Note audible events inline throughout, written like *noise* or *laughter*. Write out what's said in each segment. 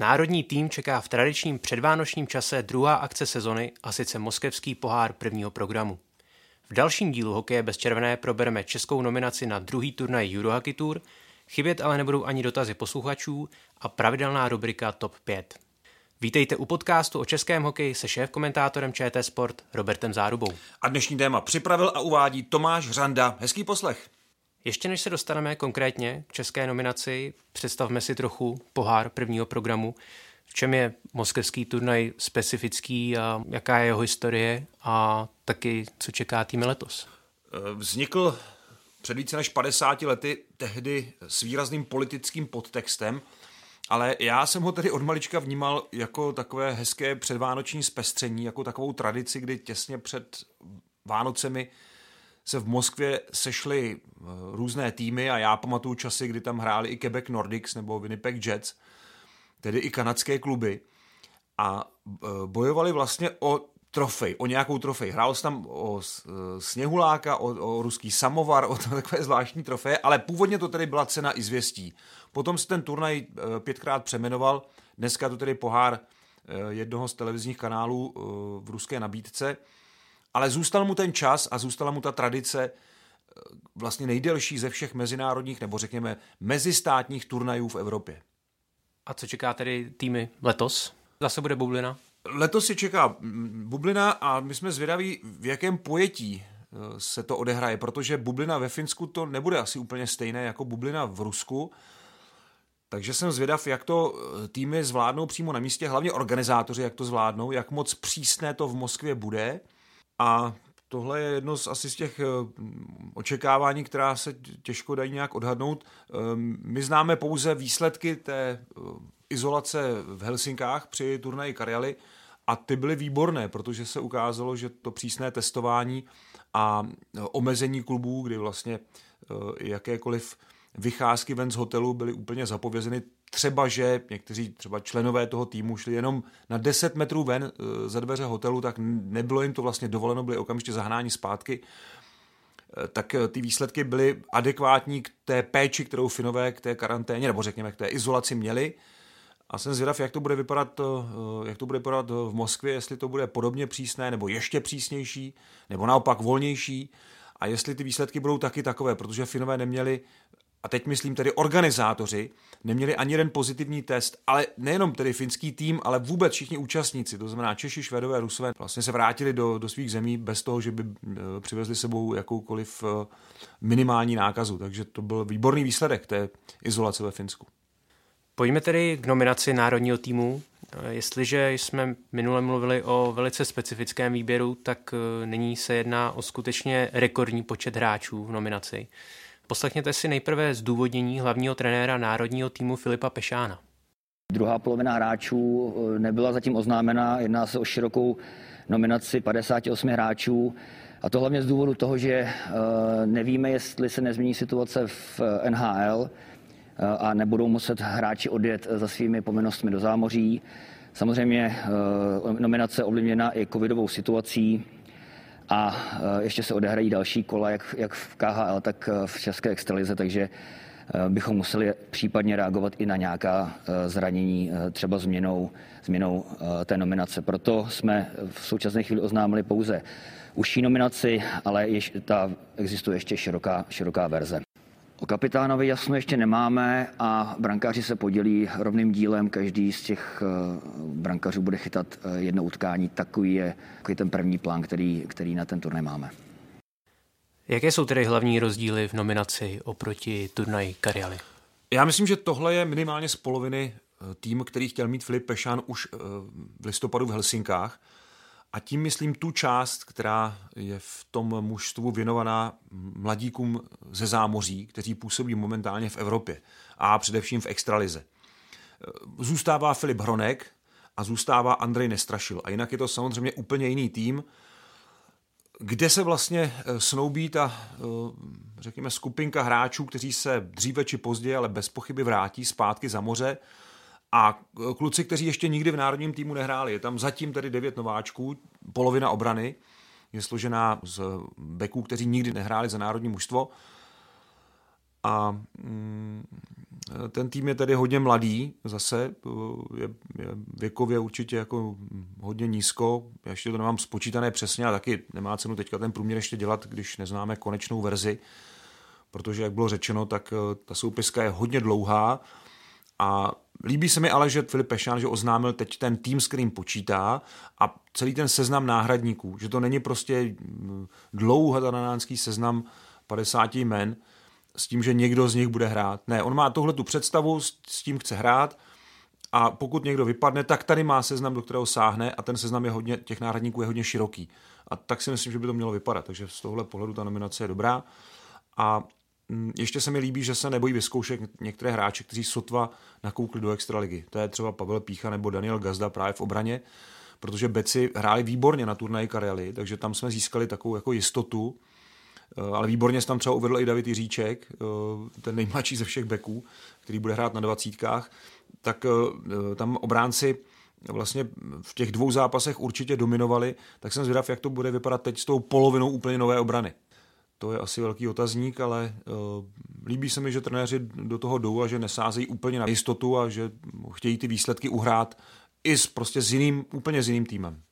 Národní tým čeká v tradičním předvánočním čase druhá akce sezony a sice moskevský pohár prvního programu. V dalším dílu Hokeje bez červené probereme českou nominaci na druhý turnaj Eurohockey Tour, chybět ale nebudou ani dotazy posluchačů a pravidelná rubrika Top 5. Vítejte u podcastu o českém hokeji se šéf-komentátorem ČT Sport Robertem Zárubou. A dnešní téma připravil a uvádí Tomáš Řanda. Hezký poslech. Ještě než se dostaneme konkrétně k české nominaci, představme si trochu pohár prvního programu. V čem je moskevský turnaj specifický a jaká je jeho historie a taky co čeká tým letos? Vznikl před více než 50 lety tehdy s výrazným politickým podtextem, ale já jsem ho tedy od malička vnímal jako takové hezké předvánoční zpestření, jako takovou tradici, kdy těsně před Vánocemi se v Moskvě sešly eh, různé týmy a já pamatuju časy, kdy tam hráli i Quebec Nordics nebo Winnipeg Jets, tedy i kanadské kluby a eh, bojovali vlastně o trofej, o nějakou trofej. Hrál se tam o eh, sněhuláka, o, o ruský samovar, o takové zvláštní trofeje, ale původně to tedy byla cena i zvěstí. Potom se ten turnaj pětkrát přemenoval, dneska to tedy pohár jednoho z televizních kanálů v ruské nabídce, ale zůstal mu ten čas a zůstala mu ta tradice vlastně nejdelší ze všech mezinárodních nebo řekněme mezistátních turnajů v Evropě. A co čeká tedy týmy letos? Zase bude bublina? Letos si čeká bublina a my jsme zvědaví, v jakém pojetí se to odehraje, protože bublina ve Finsku to nebude asi úplně stejné jako bublina v Rusku. Takže jsem zvědav, jak to týmy zvládnou přímo na místě, hlavně organizátoři, jak to zvládnou, jak moc přísné to v Moskvě bude. A tohle je jedno z asi z těch očekávání, která se těžko dají nějak odhadnout. My známe pouze výsledky té izolace v Helsinkách při turnaji Karjaly a ty byly výborné, protože se ukázalo, že to přísné testování a omezení klubů, kdy vlastně jakékoliv vycházky ven z hotelu byly úplně zapovězeny třeba, že někteří třeba členové toho týmu šli jenom na 10 metrů ven za dveře hotelu, tak nebylo jim to vlastně dovoleno, byli okamžitě zahnáni zpátky tak ty výsledky byly adekvátní k té péči, kterou Finové k té karanténě, nebo řekněme k té izolaci měli. A jsem zvědav, jak to bude vypadat, jak to bude vypadat v Moskvě, jestli to bude podobně přísné, nebo ještě přísnější, nebo naopak volnější. A jestli ty výsledky budou taky takové, protože Finové neměli a teď myslím tedy organizátoři, neměli ani jeden pozitivní test, ale nejenom tedy finský tým, ale vůbec všichni účastníci, to znamená Češi, Švedové, Rusové, vlastně se vrátili do, do svých zemí bez toho, že by přivezli sebou jakoukoliv minimální nákazu. Takže to byl výborný výsledek té izolace ve Finsku. Pojďme tedy k nominaci národního týmu. Jestliže jsme minule mluvili o velice specifickém výběru, tak nyní se jedná o skutečně rekordní počet hráčů v nominaci. Poslechněte si nejprve zdůvodnění hlavního trenéra národního týmu Filipa Pešána. Druhá polovina hráčů nebyla zatím oznámena, jedná se o širokou nominaci 58 hráčů. A to hlavně z důvodu toho, že nevíme, jestli se nezmění situace v NHL a nebudou muset hráči odjet za svými povinnostmi do zámoří. Samozřejmě nominace ovlivněna i covidovou situací, a ještě se odehrají další kola, jak, jak v KHL, tak v České extralize, takže bychom museli případně reagovat i na nějaká zranění, třeba změnou, změnou té nominace. Proto jsme v současné chvíli oznámili pouze užší nominaci, ale jež, ta existuje ještě široká, široká verze. O kapitánovi jasno ještě nemáme a brankáři se podělí rovným dílem. Každý z těch brankářů bude chytat jedno utkání. Takový je takový ten první plán, který, který na ten turnaj máme. Jaké jsou tedy hlavní rozdíly v nominaci oproti turnaji Karjaly? Já myslím, že tohle je minimálně z poloviny tým, který chtěl mít Filip Pešán už v listopadu v Helsinkách. A tím myslím tu část, která je v tom mužstvu věnovaná mladíkům ze zámoří, kteří působí momentálně v Evropě a především v extralize. Zůstává Filip Hronek a zůstává Andrej Nestrašil. A jinak je to samozřejmě úplně jiný tým, kde se vlastně eh, snoubí ta, eh, řekněme, skupinka hráčů, kteří se dříve či později, ale bez pochyby vrátí zpátky za moře. A kluci, kteří ještě nikdy v národním týmu nehráli, je tam zatím tedy devět nováčků, polovina obrany, je složená z beků, kteří nikdy nehráli za národní mužstvo. A mm, ten tým je tedy hodně mladý zase, je, je věkově určitě jako hodně nízko, já ještě to nemám spočítané přesně a taky nemá cenu teďka ten průměr ještě dělat, když neznáme konečnou verzi, protože jak bylo řečeno, tak eh, ta soupiska je hodně dlouhá a líbí se mi ale, že Filip Pešán, že oznámil teď ten tým, s kterým počítá a celý ten seznam náhradníků, že to není prostě mm, dlouhý seznam 50 jmen, s tím, že někdo z nich bude hrát. Ne, on má tohle tu představu, s tím chce hrát a pokud někdo vypadne, tak tady má seznam, do kterého sáhne a ten seznam je hodně, těch náhradníků je hodně široký. A tak si myslím, že by to mělo vypadat. Takže z tohle pohledu ta nominace je dobrá. A ještě se mi líbí, že se nebojí vyzkoušet některé hráče, kteří sotva nakoukli do extraligy. To je třeba Pavel Pícha nebo Daniel Gazda právě v obraně, protože Beci hráli výborně na turnaji Karely, takže tam jsme získali takovou jako jistotu, Eh, ale výborně se tam třeba uvedl i David Jiříček, eh, ten nejmladší ze všech beků, který bude hrát na dvacítkách, tak eh, tam obránci vlastně v těch dvou zápasech určitě dominovali, tak jsem zvědav, jak to bude vypadat teď s tou polovinou úplně nové obrany. To je asi velký otazník, ale uh, líbí se mi, že trenéři do toho jdou a že nesázejí úplně na jistotu a že chtějí ty výsledky uhrát i s, prostě s jiným, úplně s jiným týmem.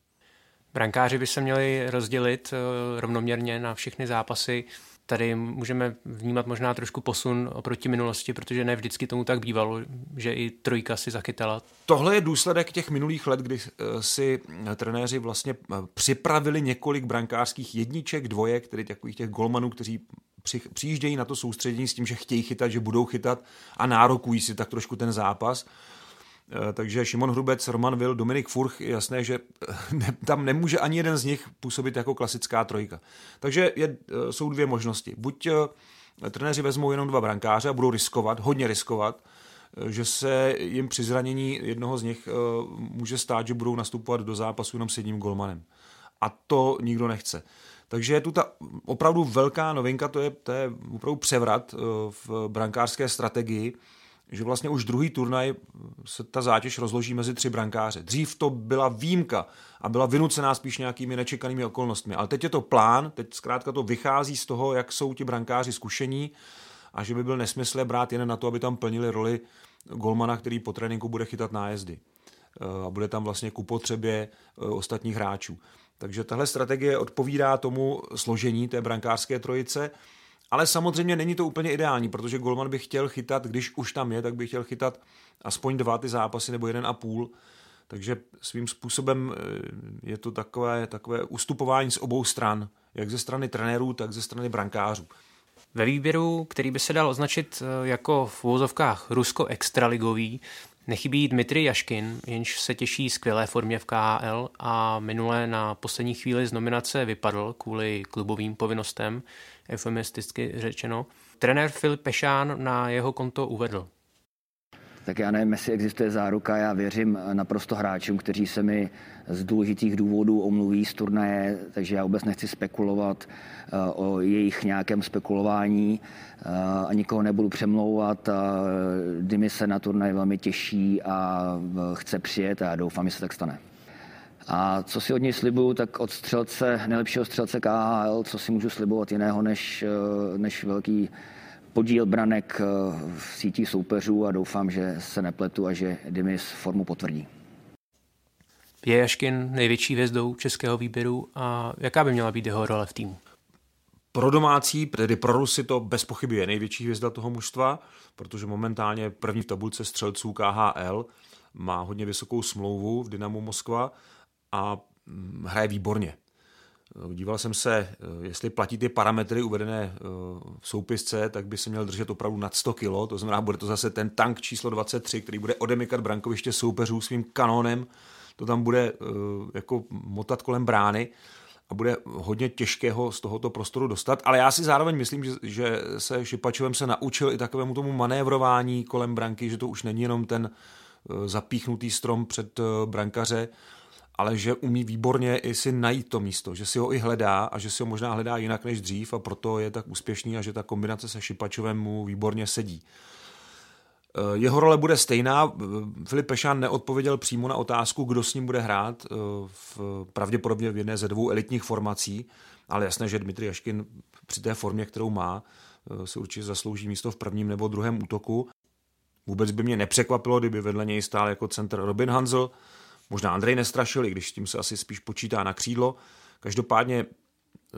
Brankáři by se měli rozdělit eh, rovnoměrně na všechny zápasy. Tady můžeme vnímat možná trošku posun oproti minulosti, protože ne vždycky tomu tak bývalo, že i trojka si zachytala. Tohle je důsledek těch minulých let, kdy eh, si trenéři vlastně eh, připravili několik brankářských jedniček, dvojek, tedy takových těch golmanů, kteří přijíždějí na to soustředění s tím, že chtějí chytat, že budou chytat a nárokují si tak trošku ten zápas. Eh, takže Šimon Hrubec, Roman Vil, Dominik Furch, jasné, že eh, ne, tam nemůže ani jeden z nich působit jako klasická trojka. Takže je, eh, jsou dvě možnosti. Buď trenéři vezmou jenom dva brankáře a budou riskovat, hodně riskovat, že se jim při zranění jednoho z nich může stát, že budou nastupovat do zápasu jenom s jedním golmanem. A to nikdo nechce. Takže je tu ta opravdu velká novinka, to je, to je opravdu převrat v brankářské strategii, že vlastně už druhý turnaj se ta zátěž rozloží mezi tři brankáře. Dřív to byla výjimka a byla vynucená spíš nějakými nečekanými okolnostmi, ale teď je to plán, teď zkrátka to vychází z toho, jak jsou ti brankáři zkušení a že by byl nesmysl brát jen na to, aby tam plnili roli golmana, který po tréninku bude chytat nájezdy eh, a bude tam vlastně ku potřebě eh, ostatních hráčů. Takže tahle strategie odpovídá tomu složení té brankářské trojice ale samozřejmě není to úplně ideální, protože Golman by chtěl chytat, když už tam je, tak by chtěl chytat aspoň dva ty zápasy nebo jeden a půl. Takže svým způsobem eh, je to takové, takové ustupování z obou stran, jak ze strany trenérů, tak ze strany brankářů. Ve výběru, který by se dal označit eh, jako v úvozovkách rusko-extraligový, nechybí Dmitry Jaškin, jenž se těší skvělé formě v KHL a minule na poslední chvíli z nominace vypadl kvůli klubovým povinnostem eufemisticky řečeno. Trenér Filip Pešán na jeho konto uvedl. Tak já nevím, jestli existuje záruka, já věřím naprosto hráčům, kteří se mi z důležitých důvodů omluví z turnaje, takže já vůbec nechci spekulovat eh, o jejich nějakém spekulování eh, a nikoho nebudu přemlouvat. Dymy se na turnaj velmi těší a eh, chce přijet a doufám, že se tak stane. A co si od něj slibuju, tak od střelce, nejlepšího střelce KHL, co si můžu slibovat jiného než, eh, než velký podíl branek eh, v sítí soupeřů a doufám, že se nepletu a že Dimis formu potvrdí. Je Jaškin největší hvězdou českého výběru a jaká by měla být jeho role v týmu? Pro domácí, tedy pro Rusy to bez pochyby je největší hvězda toho mužstva, protože momentálně první v tabulce střelců KHL má hodně vysokou smlouvu v Dynamu Moskva a mm, hraje výborně. Díval jsem se, jestli platí ty parametry uvedené eh, v soupisce, tak by se měl držet opravdu nad 100 kg, to znamená, bude to zase ten tank číslo 23, který bude odemykat brankoviště soupeřů svým kanónem, to tam bude eh, jako motat kolem brány a bude hodně těžkého z tohoto prostoru dostat, ale já si zároveň myslím, že, že se Šipačovem se naučil i takovému tomu manévrování kolem branky, že to už není jenom ten zapíchnutý strom před brankaře, ale že umí výborně i si najít to místo, že si ho i hledá a že si ho možná hledá jinak než dřív a proto je tak úspěšný a že ta kombinace se Šipačovem mu výborně sedí. Eh, jeho role bude stejná. Filip Pešán neodpověděl přímo na otázku, kdo s ním bude hrát, eh, v, pravděpodobně v jedné ze dvou elitních formací, ale jasné, že Dmitry Jaškin při té formě, kterou má, eh, se určitě zaslouží místo v prvním nebo druhém útoku. Vůbec by mě nepřekvapilo, kdyby vedle něj stál jako centr Robin Hansel, možná Andrej Nestrašil, i když s tím se asi spíš počítá na křídlo. Každopádně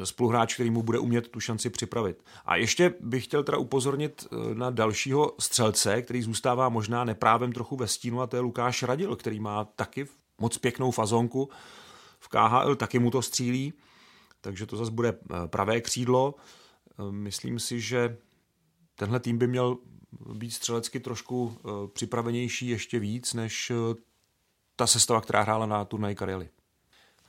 spoluhráč, který mu bude umět tu šanci připravit. A ještě bych chtěl teda upozornit eh, na dalšího střelce, který zůstává možná neprávem trochu ve stínu, a to je Lukáš Radil, který má taky moc pěknou fazonku. V KHL taky mu to střílí, takže to zase bude eh, pravé křídlo. Eh, myslím si, že tenhle tým by měl být střelecky trošku připravenější ještě víc, než ta sestava, která hrála na turnaj Karely.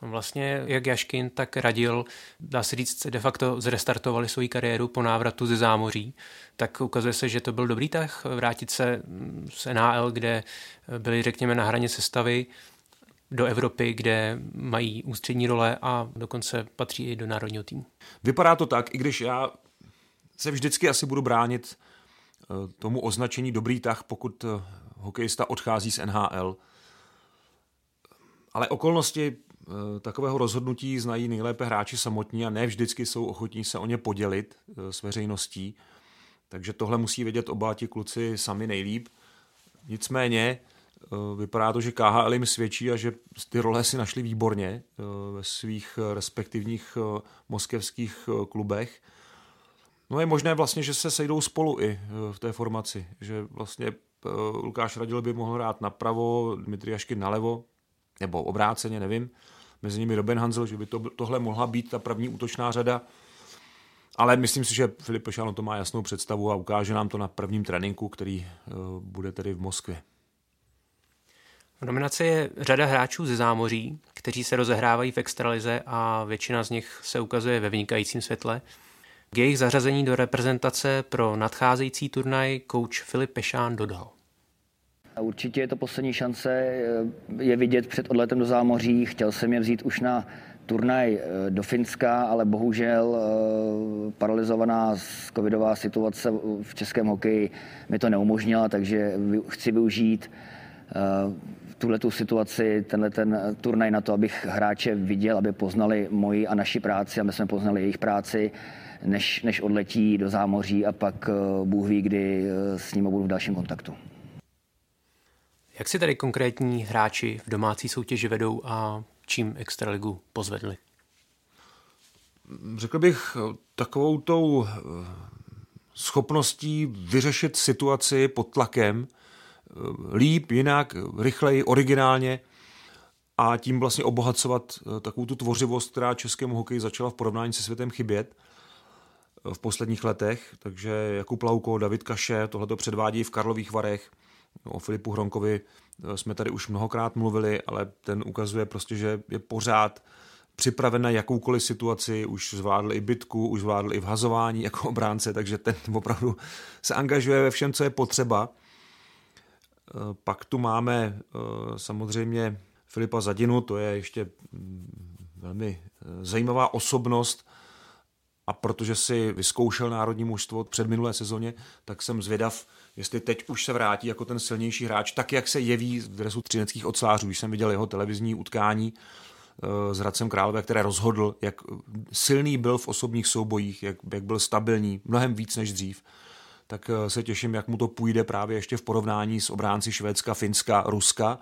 Vlastně jak Jaškin, tak Radil, dá se říct, de facto zrestartovali svou kariéru po návratu ze zámoří, tak ukazuje se, že to byl dobrý tah vrátit se z NHL, kde byli, řekněme, na hraně sestavy, do Evropy, kde mají ústřední role a dokonce patří i do národního týmu. Vypadá to tak, i když já se vždycky asi budu bránit eh, tomu označení dobrý tah, pokud eh, hokejista odchází z NHL. Ale okolnosti Eh, takového rozhodnutí znají nejlépe hráči samotní a ne vždycky jsou ochotní se o ně podělit eh, s veřejností. Takže tohle musí vědět oba ti kluci sami nejlíp. Nicméně eh, vypadá to, že KHL jim svědčí a že ty role si našli výborně ve svých respektivních moskevských klubech. No je možné vlastně, že se sejdou spolu i v té formaci, že vlastně Lukáš Radil by mohl hrát napravo, Dmitry Jaškin nalevo, nebo obráceně, nevím mezi nimi Robin Hansel, že by to, tohle mohla být ta první útočná řada. Ale myslím si, že Filip Pešano to má jasnou představu a ukáže nám to na prvním tréninku, který uh, bude tedy v Moskvě. V nominaci je řada hráčů ze zámoří, kteří se rozehrávají v extralize a většina z nich se ukazuje ve vynikajícím světle. K jejich zařazení do reprezentace pro nadcházející turnaj coach Filip Pešán dodal. Určitě je to poslední šance eh, je vidět před odletem do zámoří. Chtěl jsem je vzít už na turnaj eh, do Finska, ale bohužel eh, paralizovaná covidová situace v českém hokeji mi to neumožnila, takže chci využít tuhle tu situaci, tenhle ten turnaj na to, abych hráče viděl, aby poznali moji a naši práci, aby jsme poznali jejich práci, než, než odletí do zámoří a pak Bůh ví, kdy s nimi budu v dalším kontaktu. Jak si tady konkrétní hráči v domácí soutěži vedou a čím Extraligu pozvedli? Řekl bych takovou tou eh, schopností vyřešit situaci pod tlakem eh, líp, jinak, rychleji, originálně a tím vlastně obohacovat eh, takovou tu tvořivost, která českému hokeji začala v porovnání se světem chybět v posledních letech. Takže Jakub Lauko, David Kaše, tohle to předvádí v Karlových Varech – O Filipu Hronkovi eh, jsme tady už mnohokrát mluvili, ale ten ukazuje prostě, že je pořád připraven na jakoukoliv situaci, už zvládl i bitku, už zvládl i vhazování jako obránce, takže ten opravdu se angažuje ve všem, co je potřeba. Eh, pak tu máme eh, samozřejmě Filipa Zadinu, to je ještě mm, velmi zajímavá osobnost a protože si vyzkoušel národní mužstvo před minulé sezóně, tak jsem zvědav, jestli teď už se vrátí jako ten silnější hráč, tak jak se jeví v dresu třineckých oclářů. Když jsem viděl jeho televizní utkání eh, s Hradcem Králové, které rozhodl, jak silný byl v osobních soubojích, jak, jak byl stabilní, mnohem víc než dřív, tak eh, se těším, jak mu to půjde právě ještě v porovnání s obránci Švédska, Finska, Ruska.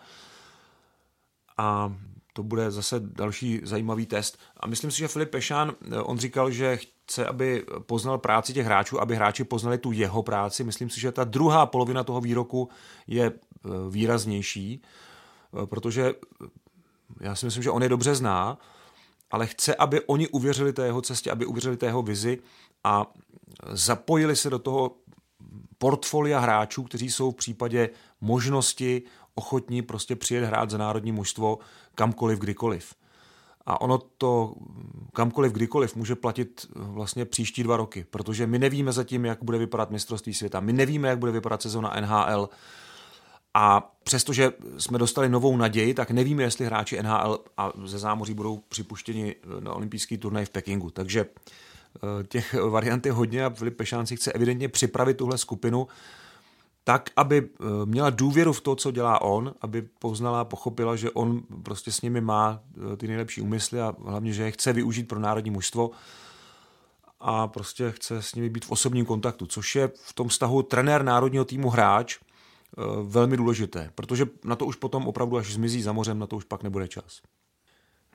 A to bude zase další zajímavý test. A myslím si, že Filip Pešán, eh, on říkal, že chce, aby poznal práci těch hráčů, aby hráči poznali tu jeho práci. Myslím si, že ta druhá polovina toho výroku je eh, výraznější, eh, protože já si myslím, že on je dobře zná, ale chce, aby oni uvěřili té jeho cestě, aby uvěřili té jeho vizi a zapojili se do toho portfolia hráčů, kteří jsou v případě možnosti ochotní prostě přijet hrát za národní mužstvo kamkoliv, kdykoliv. A ono to kamkoliv, kdykoliv může platit vlastně příští dva roky, protože my nevíme zatím, jak bude vypadat mistrovství světa, my nevíme, jak bude vypadat sezona NHL A přestože jsme dostali novou naději, tak nevíme, jestli hráči NHL a ze zámoří budou připuštěni na olympijský turnaj v Pekingu. Takže těch variant je hodně a Filip Pešán si chce evidentně připravit tuhle skupinu tak, aby eh, měla důvěru v to, co dělá on, aby poznala pochopila, že on prostě s nimi má eh, ty nejlepší úmysly a hlavně, že je chce využít pro národní mužstvo a prostě chce s nimi být v osobním kontaktu, což je v tom vztahu trenér národního týmu hráč eh, velmi důležité, protože na to už potom opravdu, až zmizí za mořem, na to už pak nebude čas.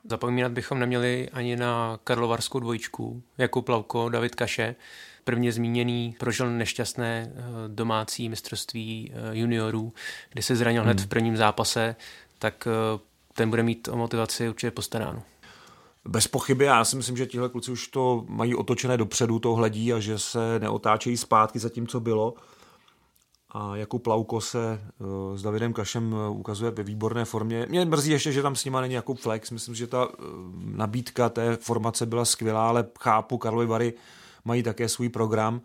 Zapomínat bychom neměli ani na Karlovarskou dvojičku, Jakub Plavko, David Kaše. Prvně zmíněný prožil nešťastné eh, domácí mistrovství eh, juniorů, kdy se zranil hmm. hned v prvním zápase, tak eh, ten bude mít o motivaci určitě postaráno. Bez pochyby, já si myslím, že tihle kluci už to mají otočené dopředu, to hledí a že se neotáčejí zpátky za tím, co bylo. A jako Plauko se s Davidem Kašem ukazuje ve výborné formě. Mě mrzí ještě, že tam s nima není jako Flex. Myslím, že ta nabídka té formace byla skvělá, ale chápu Karlovy Vary mají také svůj program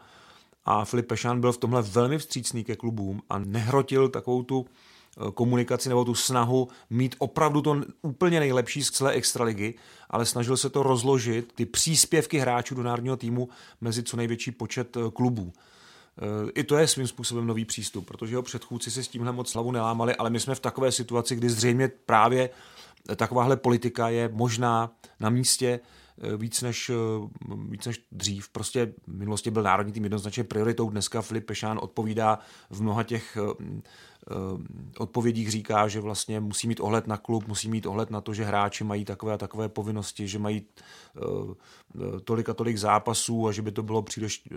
a Filip Pešán byl v tomhle velmi vstřícný ke klubům a nehrotil takovou tu eh, komunikaci nebo tu snahu mít opravdu to úplně nejlepší z celé extraligy, ale snažil se to rozložit, ty příspěvky hráčů do národního týmu mezi co největší počet eh, klubů. Eh, I to je svým způsobem nový přístup, protože jeho předchůdci si s tímhle moc slavu nelámali, ale my jsme v takové situaci, kdy zřejmě právě takováhle politika je možná na místě víc než, eh, víc než dřív. Prostě v minulosti byl národní tým jednoznačně prioritou. Dneska Filip Pešán odpovídá v mnoha těch eh, odpovědích říká, že vlastně musí mít ohled na klub, musí mít ohled na to, že hráči mají takové a takové povinnosti, že mají tolik a tolik zápasů a že by to bylo příliš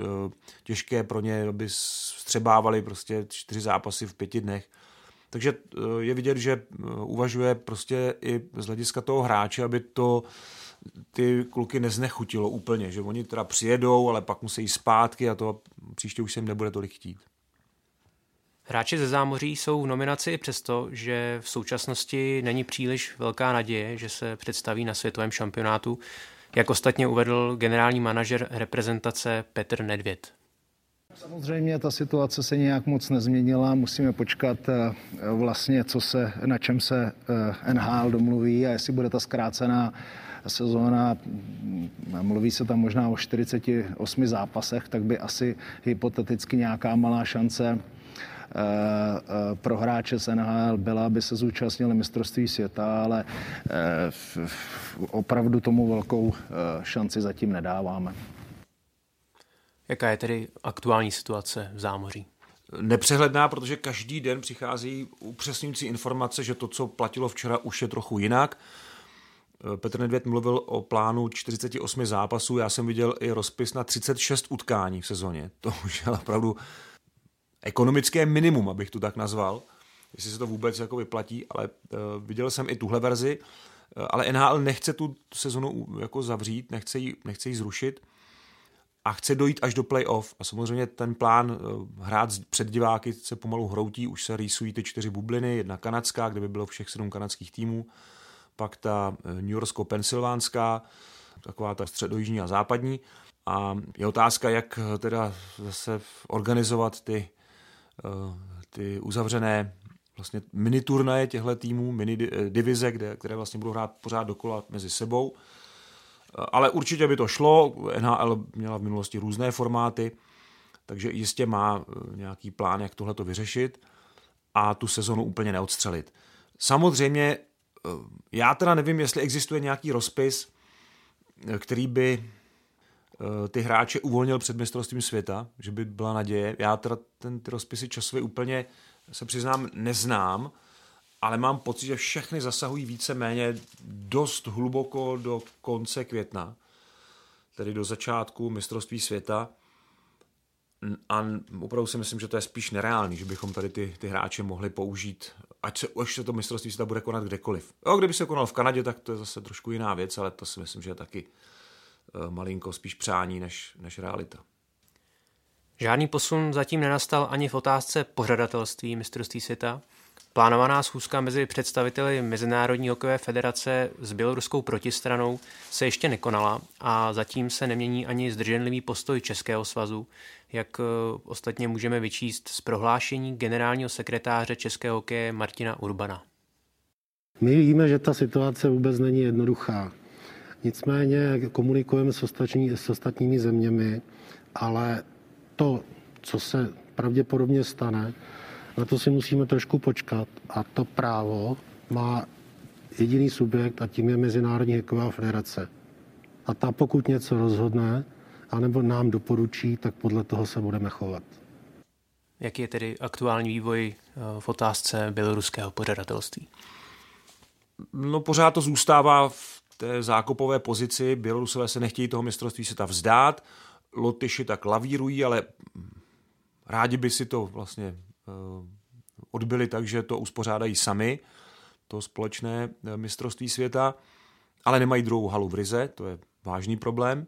těžké pro ně, aby střebávali prostě čtyři zápasy v pěti dnech. Takže je vidět, že uvažuje prostě i z hlediska toho hráče, aby to ty kluky neznechutilo úplně, že oni teda přijedou, ale pak musí jít zpátky a to příště už se jim nebude tolik chtít. Hráči ze zámoří jsou v nominaci i přesto, že v současnosti není příliš velká naděje, že se představí na světovém šampionátu, jak ostatně uvedl generální manažer reprezentace Petr Nedvěd. Samozřejmě ta situace se nějak moc nezměnila, musíme počkat eh, vlastně, co se, na čem se eh, NHL domluví a jestli bude ta zkrácená sezóna, mluví se tam možná o 48 zápasech, tak by asi hypoteticky nějaká malá šance eh, eh, pro hráče z NHL byla, aby se zúčastnili mistrovství světa, ale eh, opravdu tomu velkou šanci zatím nedáváme. Jaká je tedy aktuální situace v zámoří? Nepřehledná, protože každý den přichází upřesňující informace, že to, co platilo včera, už je trochu jinak. Petr Nedvěd mluvil o plánu 48 zápasů, já jsem viděl i rozpis na 36 utkání v sezóně. To už je opravdu ekonomické minimum, abych to tak nazval, jestli se to vůbec jako vyplatí, ale uh, viděl jsem i tuhle verzi, uh, ale NHL nechce tu sezonu jako zavřít, nechce ji, nechce ji zrušit a chce dojít až do playoff. A samozřejmě ten plán uh, hrát před diváky se pomalu hroutí, už se rýsují ty čtyři bubliny, jedna kanadská, kde by bylo všech sedm kanadských týmů, pak ta eh, New Yorksko-Pensylvánská, taková ta středojižní a západní. A je otázka, jak eh, teda zase organizovat ty, eh, ty uzavřené vlastně mini turnaje těchto týmů, mini divize, kde, které vlastně budou hrát pořád dokola mezi sebou. Ale určitě by to šlo, NHL měla v minulosti různé formáty, takže jistě má nějaký plán, jak tohle to vyřešit a tu sezonu úplně neodstřelit. Samozřejmě já teda nevím, jestli existuje nějaký rozpis, eh, který by eh, ty hráče uvolnil před mistrovstvím světa, že by byla naděje. Já teda ten, ty rozpisy časově úplně, se přiznám, neznám, ale mám pocit, že všechny zasahují více-méně dost hluboko do konce května, tedy do začátku mistrovství světa. A opravdu si myslím, že to je spíš nereálný, že bychom tady ty, ty hráče mohli použít, ať se, až se to mistrovství světa bude konat kdekoliv. Jo, kdyby se konal v Kanadě, tak to je zase trošku jiná věc, ale to si myslím, že je taky uh, malinko spíš přání než, než realita. Žádný posun zatím nenastal ani v otázce pořadatelství mistrovství světa. Plánovaná schůzka mezi představiteli Mezinárodní hokejové federace s běloruskou protistranou se ještě nekonala a zatím se nemění ani zdrženlivý postoj Českého svazu, jak eh, ostatně můžeme vyčíst z prohlášení generálního sekretáře Českého hokeje Martina Urbana. My víme, že ta situace vůbec není jednoduchá. Nicméně komunikujeme s, ostatní, s ostatními zeměmi, ale to, co se pravděpodobně stane, na to si musíme trošku počkat. A to právo má jediný subjekt a tím je Mezinárodní hokejová federace. A ta pokud něco rozhodne, anebo nám doporučí, tak podle toho se budeme chovat. Jaký je tedy aktuální vývoj eh, v otázce běloruského pořadatelství? No pořád to zůstává v té zákopové pozici. Bělorusové se nechtějí toho mistrovství světa vzdát. Lotyši tak lavírují, ale rádi by si to vlastně odbyli tak, že to uspořádají sami, to společné eh, mistrovství světa, ale nemají druhou halu v Rize, to je vážný problém.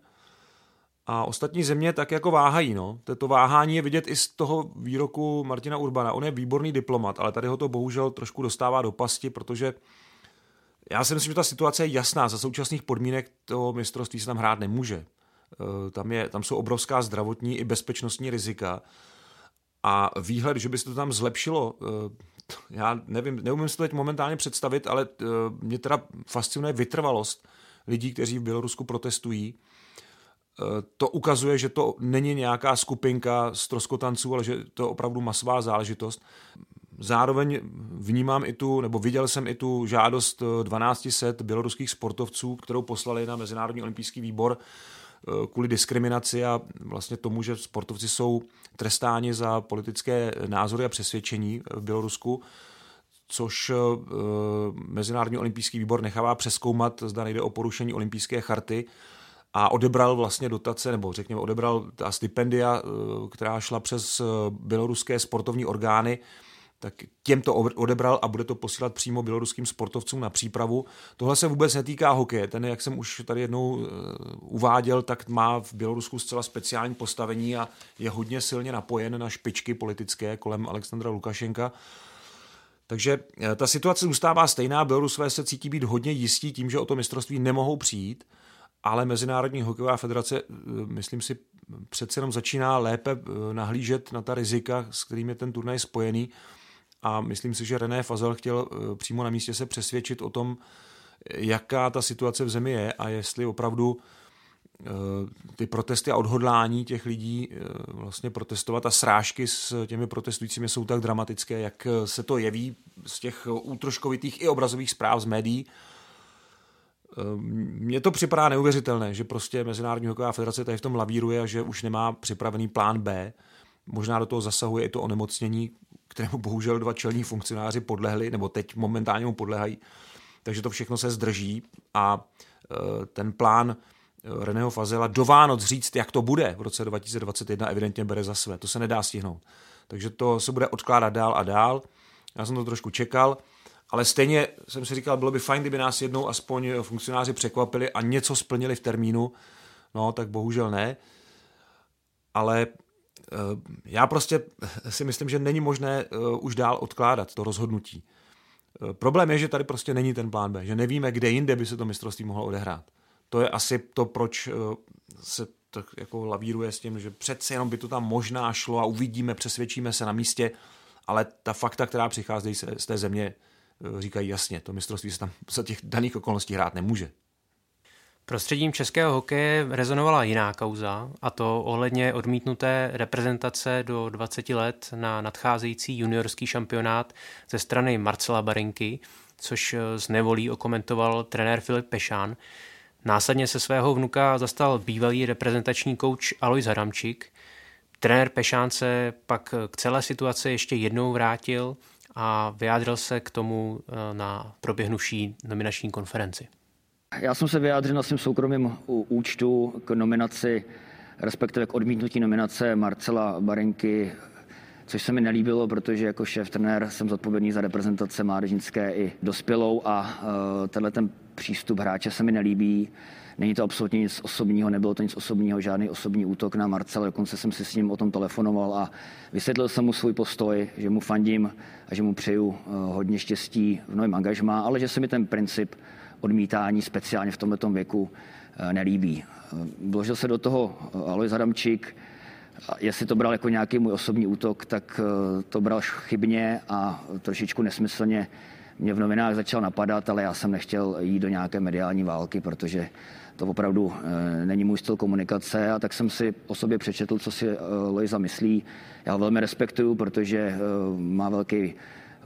A ostatní země tak jako váhají. No. To váhání je vidět i z toho výroku Martina Urbana. On je výborný diplomat, ale tady ho to bohužel trošku dostává do pasti, protože já si myslím, že ta situace je jasná. Za současných podmínek to mistrovství se tam hrát nemůže. Eh, tam, je, tam jsou obrovská zdravotní i bezpečnostní rizika. A výhled, že by se to tam zlepšilo, eh, já nevím, neumím si to teď momentálně představit, ale eh, mě teda fascinuje vytrvalost lidí, kteří v Bělorusku protestují. To ukazuje, že to není nějaká skupinka stroskotanců, ale že to je opravdu masová záležitost. Zároveň vnímám i tu, nebo viděl jsem i tu žádost 1200 běloruských sportovců, kterou poslali na Mezinárodní olympijský výbor eh, kvůli diskriminaci a vlastně tomu, že sportovci jsou trestáni za politické názory a přesvědčení v Bělorusku, což eh, Mezinárodní olympijský výbor nechává přeskoumat, zda nejde o porušení olympijské charty a odebral vlastně dotace, nebo řekněme odebral ta stipendia, eh, která šla přes běloruské sportovní orgány tak těm to odebral a bude to posílat přímo běloruským sportovcům na přípravu. Tohle se vůbec netýká hokeje. Ten, jak jsem už tady jednou uh, uváděl, tak má v Bělorusku zcela speciální postavení a je hodně silně napojen na špičky politické kolem Alexandra Lukašenka. Takže uh, ta situace zůstává stejná. Bělorusové se cítí být hodně jistí tím, že o to mistrovství nemohou přijít, ale Mezinárodní hokejová federace, uh, myslím si, přece jenom začíná lépe nahlížet na ta rizika, s kterými je ten turnaj spojený a myslím si, že René Fazel chtěl eh, přímo na místě se přesvědčit o tom, jaká ta situace v zemi je a jestli opravdu eh, ty protesty a odhodlání těch lidí eh, vlastně protestovat a srážky s těmi protestujícími jsou tak dramatické, jak se to jeví z těch útroškovitých i obrazových zpráv z médií. Mně to připadá neuvěřitelné, že prostě Mezinárodní hokejová federace tady v tom lavíruje a že už nemá připravený plán B. Možná do toho zasahuje i to onemocnění, kterému bohužel dva čelní funkcionáři podlehli, nebo teď momentálně mu podlehají. Takže to všechno se zdrží a e, ten plán e, Reného Fazela do Vánoc říct, jak to bude v roce 2021, evidentně bere za své. To se nedá stihnout. Takže to se bude odkládat dál a dál. Já jsem to trošku čekal, ale stejně jsem si říkal, bylo by fajn, kdyby nás jednou aspoň funkcionáři překvapili a něco splnili v termínu. No, tak bohužel ne. Ale já prostě *laughs* si myslím, že není možné eh, už dál odkládat to rozhodnutí. Eh, problém je, že tady prostě není ten plán B, že nevíme, kde jinde by se to mistrovství mohlo odehrát. To je asi to, proč se tak jako lavíruje s tím, že přece jenom by to tam možná šlo a uvidíme, přesvědčíme se na místě, ale ta fakta, která přicházejí z té země, říkají jasně, to mistrovství se tam za těch daných okolností hrát nemůže. Prostředím českého hokeje rezonovala jiná kauza, a to ohledně odmítnuté reprezentace do 20 let na nadcházející juniorský šampionát ze strany Marcela Barinky, což z nevolí okomentoval trenér Filip Pešán. Následně se svého vnuka zastal bývalý reprezentační kouč Alois Haramčík. Trenér Pešán se pak k celé situaci ještě jednou vrátil a vyjádřil se k tomu eh, na proběhnuvší nominační konferenci. Já jsem se vyjádřil na svém soukromém účtu k nominaci, respektive k odmítnutí nominace Marcela Barenky, což se mi nelíbilo, protože jako šéf trenér jsem zodpovědný za reprezentace mládežnické i dospělou a uh, tenhle ten přístup hráče se mi nelíbí. Není to absolutně nic osobního, nebylo to nic osobního, žádný osobní útok na Marcel. Dokonce jsem si s ním o tom telefonoval a vysvětlil jsem mu svůj postoj, že mu fandím a že mu přeju eh, hodně štěstí v novém angažmá, ale že se mi ten princip odmítání speciálně v tomto věku eh, nelíbí. Vložil se do toho Alois Adamčík, jestli to bral jako nějaký můj osobní útok, tak to bral chybně a trošičku nesmyslně mě v novinách začal napadat, ale já jsem nechtěl jít do nějaké mediální války, protože to opravdu není můj styl komunikace a tak jsem si o sobě přečetl, co si Lojza myslí. Já ho velmi respektuju, protože má velký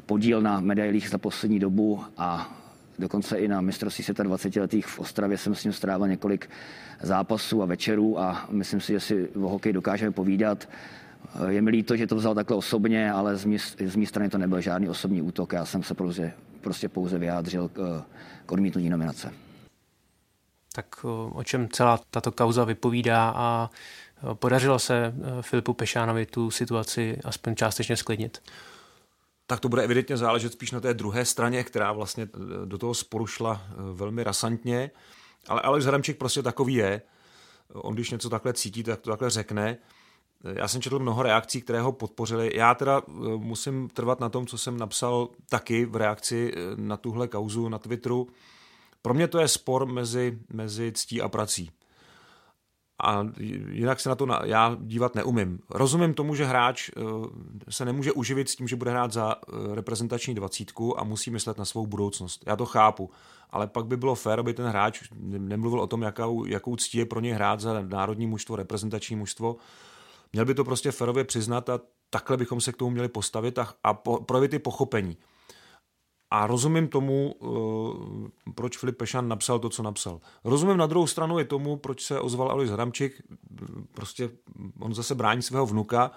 podíl na medailích za poslední dobu a dokonce i na mistrovství světa 20 letých v Ostravě jsem s ním strávil několik zápasů a večerů a myslím si, že si o hokej dokážeme povídat. Je mi líto, že to vzal takhle osobně, ale z mé, z mé strany to nebyl žádný osobní útok. Já jsem se prostě, prostě pouze vyjádřil k, k odmítnutí nominace. Tak o čem celá tato kauza vypovídá a podařilo se e, Filipu Pešánovi tu situaci aspoň částečně sklidnit? Tak to bude evidentně záležet spíš na té druhé straně, která vlastně e, do toho sporu šla e, velmi rasantně. Ale Alex Hramčík prostě takový je. On když něco takhle cítí, tak to takhle řekne. Já jsem četl mnoho reakcí, které ho podpořily. Já teda eh, musím trvat na tom, co jsem napsal taky v reakci eh, na tuhle kauzu na Twitteru. Pro mě to je spor mezi, mezi ctí a prací. A jinak se na to na, já dívat neumím. Rozumím tomu, že hráč eh, se nemůže uživit s tím, že bude hrát za reprezentační dvacítku a musí myslet na svou budoucnost. Já to chápu. Ale pak by bylo fér, aby ten hráč nemluvil o tom, jakou, jakou ctí je pro něj hrát za národní mužstvo, reprezentační mužstvo, Měl by to prostě ferově přiznat a takhle bychom se k tomu měli postavit a, a po, projevit i pochopení. A rozumím tomu, uh, proč Filip Pešan napsal to, co napsal. Rozumím na druhou stranu i tomu, proč se ozval Alois Hramčík. Prostě on zase brání svého vnuka,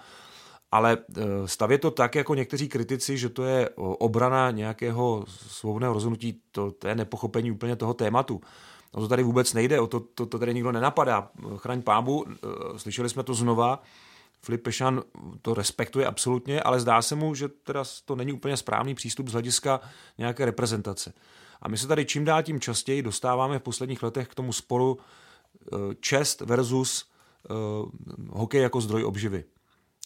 ale uh, stavě to tak, jako někteří kritici, že to je obrana nějakého svobodného rozhodnutí, to, to je nepochopení úplně toho tématu. O to tady vůbec nejde, o to, to, to tady nikdo nenapadá. Chraň pábu, eh, slyšeli jsme to znova, Filip Pešan to respektuje absolutně, ale zdá se mu, že teda to není úplně správný přístup z hlediska nějaké reprezentace. A my se tady čím dál tím častěji dostáváme v posledních letech k tomu sporu eh, čest versus uh, hokej jako zdroj obživy.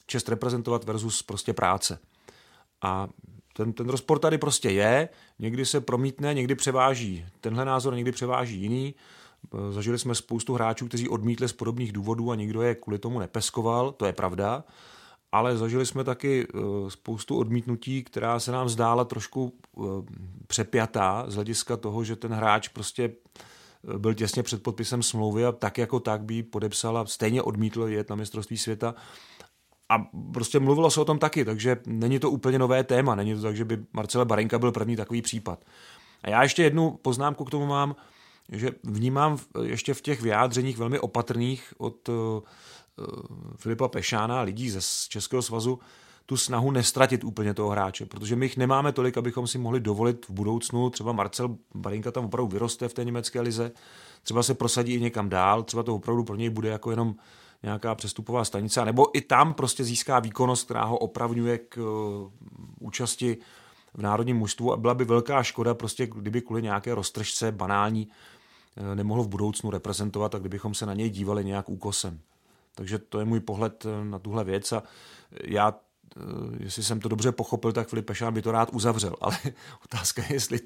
Čest reprezentovat versus prostě práce. A ten, ten rozpor tady prostě je, někdy se promítne, někdy převáží tenhle názor, někdy převáží jiný. Zažili jsme spoustu hráčů, kteří odmítli z podobných důvodů a nikdo je kvůli tomu nepeskoval, to je pravda, ale zažili jsme taky eh, spoustu odmítnutí, která se nám zdála trošku eh, přepjatá z hlediska toho, že ten hráč prostě eh, byl těsně před podpisem smlouvy a tak jako tak by podepsal a stejně odmítl jet na mistrovství světa a prostě mluvilo se o tom taky, takže není to úplně nové téma, není to tak, že by Marcela Barenka byl první takový případ. A já ještě jednu poznámku k tomu mám, že vnímám ještě v těch vyjádřeních velmi opatrných od uh, Filipa Pešána, lidí ze Českého svazu, tu snahu nestratit úplně toho hráče, protože my jich nemáme tolik, abychom si mohli dovolit v budoucnu, třeba Marcel Barinka tam opravdu vyroste v té německé lize, třeba se prosadí i někam dál, třeba to opravdu pro něj bude jako jenom nějaká přestupová stanice, nebo i tam prostě získá výkonnost, která ho opravňuje k uh, účasti v národním mužstvu a byla by velká škoda, prostě kdyby kvůli nějaké roztržce banální nemohl v budoucnu reprezentovat a kdybychom se na něj dívali nějak úkosem. Takže to je můj pohled uh, na tuhle věc a já jestli jsem to dobře pochopil, tak Filip Pešán by to rád uzavřel, *laughs* ale otázka je, jestli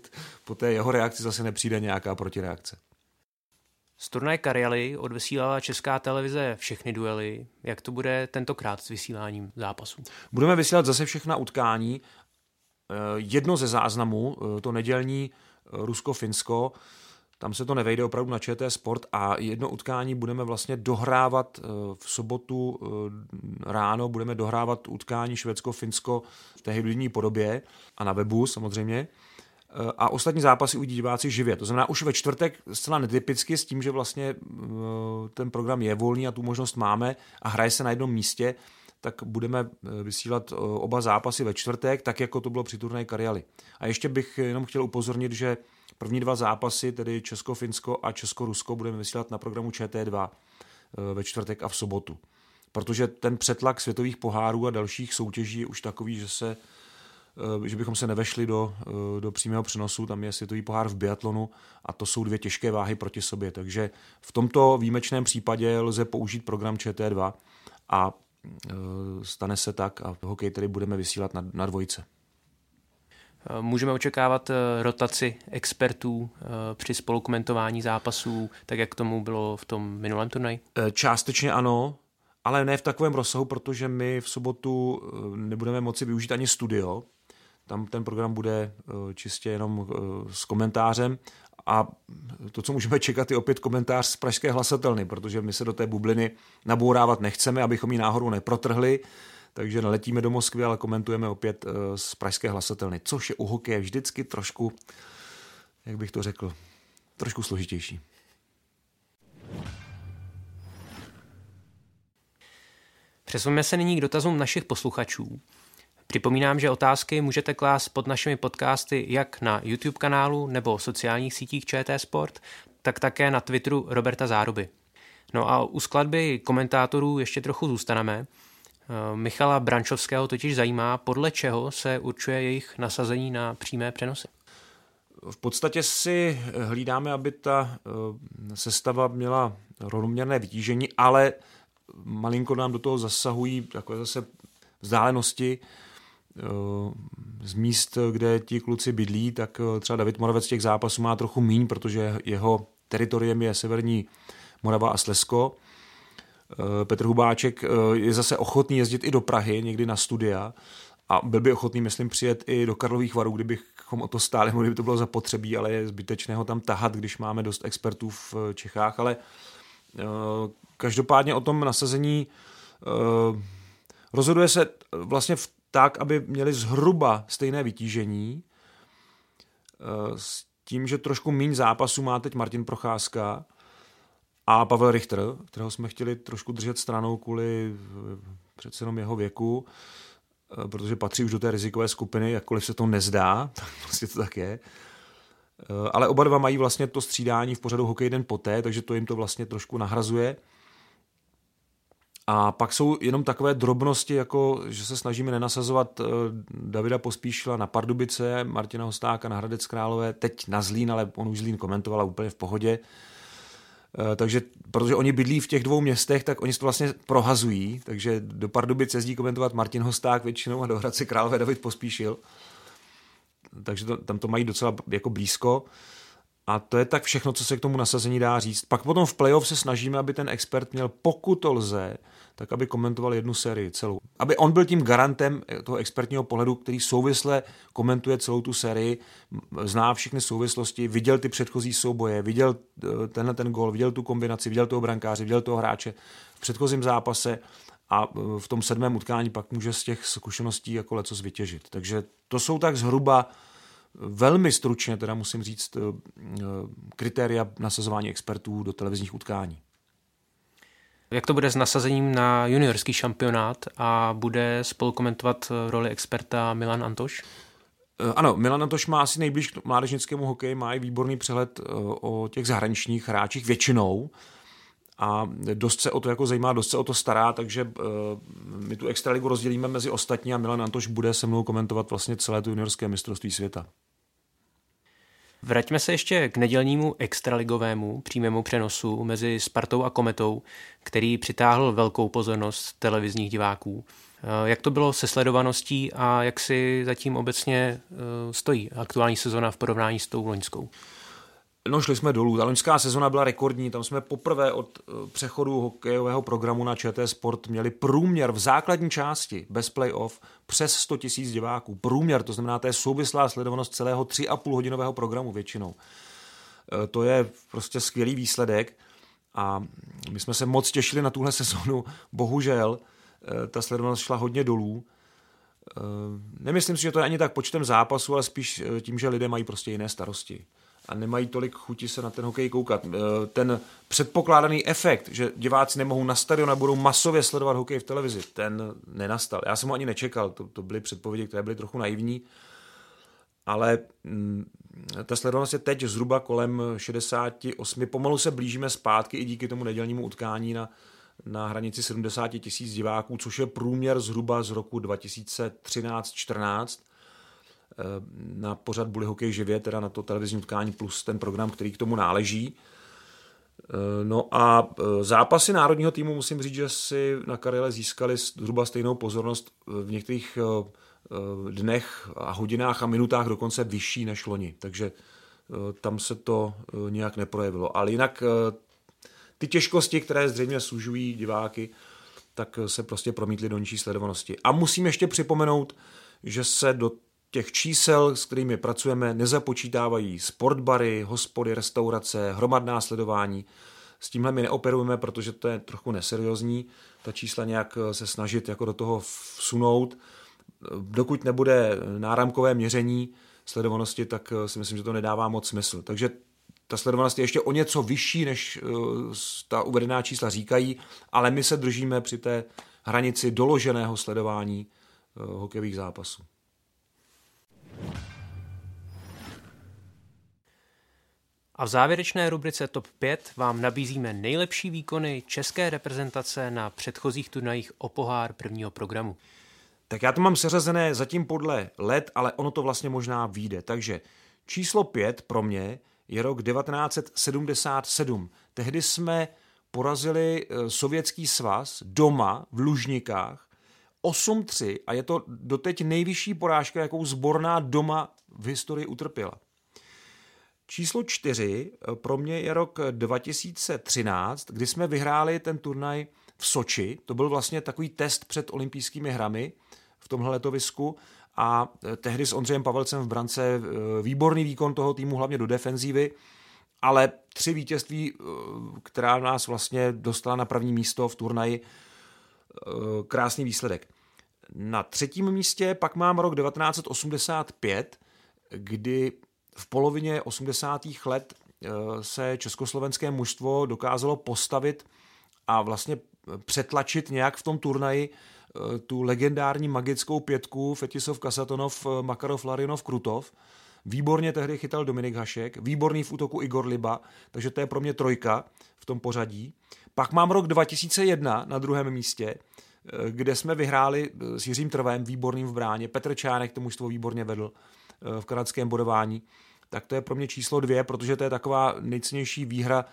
po té jeho reakci zase nepřijde nějaká protireakce. Z turnaje Karialy odvysílala česká televize všechny duely. Jak to bude tentokrát s vysíláním zápasů? Budeme vysílat zase všechna utkání. Eh, jedno ze záznamů, eh, to nedělní eh, Rusko-Finsko, tam se to nevejde opravdu na ČT Sport a jedno utkání budeme vlastně dohrávat v sobotu ráno, budeme dohrávat utkání Švédsko-Finsko v té hybridní podobě a na webu samozřejmě a ostatní zápasy uvidí diváci živě. To znamená už ve čtvrtek zcela netypicky s tím, že vlastně eh, ten program je volný a tu možnost máme a hraje se na jednom místě, tak budeme eh, vysílat eh, oba zápasy ve čtvrtek, tak jako to bylo při turnaji Karialy. A ještě bych jenom chtěl upozornit, že první dva zápasy, tedy Česko-Finsko a Česko-Rusko, budeme vysílat na programu ČT2 ve čtvrtek a v sobotu. Protože ten přetlak světových pohárů a dalších soutěží je už takový, že se že bychom se nevešli do, do přímého přenosu, tam je světový pohár v biatlonu a to jsou dvě těžké váhy proti sobě, takže v tomto výjimečném případě lze použít program ČT2 a stane se tak a hokej tedy budeme vysílat na, na dvojce. Můžeme očekávat eh, rotaci expertů eh, při spolukomentování zápasů, tak jak tomu bylo v tom minulém turnaji? Eh, částečně ano, ale ne v takovém rozsahu, protože my v sobotu nebudeme moci využít ani studio. Tam ten program bude čistě jenom s komentářem a to, co můžeme čekat, je opět komentář z Pražské hlasatelny, protože my se do té bubliny nabourávat nechceme, abychom ji náhodou neprotrhli takže neletíme do Moskvy, ale komentujeme opět eh, z pražské hlasatelny, což je u hokeje vždycky trošku, jak bych to řekl, trošku složitější. Přesuneme se nyní k dotazům našich posluchačů. Připomínám, že otázky můžete klást pod našimi podcasty jak na YouTube kanálu nebo sociálních sítích ČT Sport, tak také na Twitteru Roberta Záruby. No a u skladby komentátorů ještě trochu zůstaneme. Eh, Michala Brančovského totiž zajímá, podle čeho se určuje jejich nasazení na přímé přenosy. V podstatě si hlídáme, aby ta eh, sestava měla rovnoměrné vytížení, ale malinko nám do toho zasahují takové zase vzdálenosti eh, z míst, kde ti kluci bydlí, tak třeba David Moravec těch zápasů má trochu míň, protože jeho teritoriem je severní Morava a Slesko Petr Hubáček eh, je zase ochotný jezdit i do Prahy, někdy na studia. A byl by ochotný, myslím, přijet i do Karlových varů, kdybychom o to stáli, *laughs* kdyby to bylo zapotřebí, ale je zbytečné ho tam tahat, když máme dost expertů v eh, Čechách, ale každopádně o tom nasazení rozhoduje se vlastně v tak, aby měli zhruba stejné vytížení s tím, že trošku méně zápasů má teď Martin Procházka, a Pavel Richter, kterého jsme chtěli trošku držet stranou kvůli eh, přece jenom jeho věku, eh, protože patří už do té rizikové skupiny, jakkoliv se to nezdá, *laughs* tak prostě to tak je. Eh, ale oba dva mají vlastně to střídání v pořadu Hokej den poté, takže to jim to vlastně trošku nahrazuje. A pak jsou jenom takové drobnosti, jako že se snažíme nenasazovat Davida Pospíšila na Pardubice, Martina Hostáka na Hradec Králové, teď na Zlín, ale on už Zlín komentovala úplně v pohodě. Takže protože oni bydlí v těch dvou městech, tak oni to vlastně prohazují, takže do Pardubic jezdí komentovat Martin Hosták většinou a do Hradce Králové *laughs* David Pospíšil. Takže to, tam to mají docela jako blízko. A to je tak všechno, co se k tomu nasazení dá říct. Pak potom v playoff se snažíme, aby ten expert měl, pokud to lze, tak aby komentoval jednu sérii celou. Aby on byl tím garantem toho expertního pohledu, který souvisle komentuje celou tu sérii, zná všechny souvislosti, viděl ty předchozí souboje, viděl eh, tenhle ten gol, viděl tu kombinaci, viděl toho brankáře, viděl toho hráče v předchozím zápase a eh, v tom sedmém utkání pak může z těch zkušeností jako leco vytěžit. Takže to jsou tak zhruba velmi stručně, teda musím říct, eh, kritéria nasazování expertů do televizních utkání. Jak to bude s nasazením na juniorský šampionát a bude spolu komentovat roli experta Milan Antoš? Eh, ano, Milan Antoš má asi nejblíž k mládežnickému hokeji, má i výborný přehled eh, o těch zahraničních hráčích většinou a dost se o to jako zajímá, dost se o to stará, takže my tu extraligu rozdělíme mezi ostatní a Milan Antoš bude se mnou komentovat vlastně celé to juniorské mistrovství světa. Vraťme se ještě k nedělnímu extraligovému přímému přenosu mezi Spartou a Kometou, který přitáhl velkou pozornost televizních diváků. Eh, jak to bylo se sledovaností a jak si zatím obecně eh, stojí aktuální sezona v porovnání s tou loňskou? No, šli jsme dolů. Ta loňská sezona byla rekordní. Tam jsme poprvé od eh, přechodu hokejového programu na ČT Sport měli průměr v základní části bez playoff přes 100 tisíc diváků. Průměr, to znamená, to je souvislá sledovanost celého 3,5 hodinového programu většinou. Eh, to je prostě skvělý výsledek a my jsme se moc těšili na tuhle *laughs* sezonu. Bohužel eh, ta sledovanost šla hodně dolů. Nemyslím si, že to je ani tak počtem zápasů, ale spíš tím, že lidé mají prostě jiné starosti a nemají tolik chuti se na ten hokej koukat. Eh, ten předpokládaný efekt, že diváci nemohou na stadion a budou masově sledovat hokej v televizi, ten nenastal. Já jsem ho ani nečekal, to, to byly předpovědi, které byly trochu naivní, ale mm, ta sledovanost je teď zhruba kolem 68. Pomalu se blížíme zpátky i díky tomu nedělnímu utkání na, na hranici 70 tisíc diváků, což je průměr zhruba z roku 2013-14 na pořad Bully Hokej živě, teda na to televizní utkání plus ten program, který k tomu náleží. No a zápasy národního týmu musím říct, že si na Karele získali zhruba stejnou pozornost v některých dnech a hodinách a minutách dokonce vyšší než loni. Takže tam se to nějak neprojevilo. Ale jinak ty těžkosti, které zřejmě služují diváky, tak se prostě promítly do nižší sledovanosti. A musím ještě připomenout, že se do těch čísel, s kterými pracujeme, nezapočítávají sportbary, hospody, restaurace, hromadná sledování. S tímhle my neoperujeme, protože to je trochu neseriózní, ta čísla nějak se snažit jako do toho vsunout. Dokud nebude náramkové měření sledovanosti, tak si myslím, že to nedává moc smysl. Takže ta sledovanost je ještě o něco vyšší, než uh, ta uvedená čísla říkají, ale my se držíme při té hranici doloženého sledování hokejových zápasů. A v závěrečné rubrice TOP 5 vám nabízíme nejlepší výkony české reprezentace na předchozích turnajích o pohár prvního programu. Tak já to mám seřazené zatím podle let, ale ono to vlastně možná vyjde. Takže číslo 5 pro mě je rok 1977. Tehdy jsme porazili eh, Sovětský svaz doma v Lužnikách 8-3 a je to doteď nejvyšší porážka, jakou zborná doma v historii utrpěla. Číslo 4 eh, pro mě je rok 2013, kdy jsme vyhráli ten turnaj v Soči. To byl vlastně takový test před olympijskými hrami v tomhle letovisku a e, tehdy s Ondřejem Pavelcem v brance e, výborný výkon toho týmu, hlavně do defenzívy, ale tři vítězství, která nás vlastně dostala na první místo v turnaji, krásný výsledek. Na třetím místě pak mám rok 1985, kdy v polovině 80. let se československé mužstvo dokázalo postavit a vlastně přetlačit nějak v tom turnaji Eh, tu legendární magickou pětku Fetisov, Kasatonov, eh, Makarov, Larinov, Krutov. Výborně tehdy chytal Dominik Hašek, výborný v útoku Igor Liba, takže to je pro mě trojka v tom pořadí. Pak mám rok 2001 na druhém místě, eh, kde jsme vyhráli s Jiřím Trvem, výborným v bráně. Petr Čánek to mužstvo výborně vedl v kanadském bodování. Tak to je pro mě číslo dvě, protože to je taková nejcennější výhra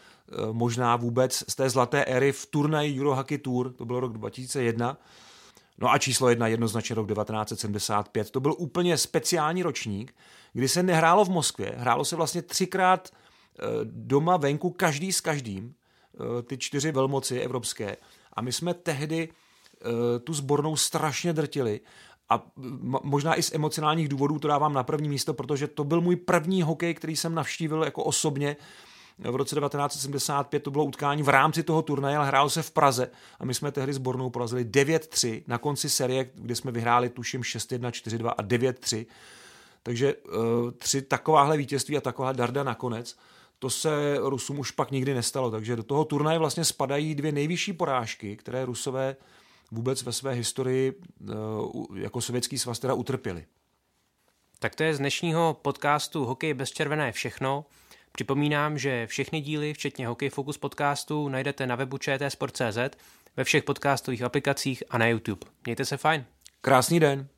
možná vůbec z té zlaté éry v turnaji Eurohockey Tour, to byl rok 2001. No a číslo jedna jednoznačně rok 1975. To byl úplně speciální ročník, kdy se nehrálo v Moskvě, hrálo se vlastně třikrát eh, doma venku každý s každým, eh, ty čtyři velmoci evropské. A my jsme tehdy eh, tu sbornou strašně drtili a možná i z emocionálních důvodů to dávám na první místo, protože to byl můj první hokej, který jsem navštívil jako osobně v roce 1975 to bylo utkání v rámci toho turnaje, ale hrálo se v Praze a my jsme tehdy sbornou porazili 9-3 na konci série, kde jsme vyhráli tuším 6-1, 4-2 a 9-3. Takže uh, tři takováhle vítězství a taková darda nakonec, to se Rusům už pak nikdy nestalo. Takže do toho turnaje vlastně spadají dvě nejvyšší porážky, které Rusové vůbec ve své historii uh, jako sovětský svaz teda utrpěli. Tak to je z dnešního podcastu Hokej bez červené všechno. Připomínám, že všechny díly, včetně Hokej Focus podcastu, najdete na webu čtsport.cz, ve všech podcastových aplikacích a na YouTube. Mějte se fajn. Krásný den.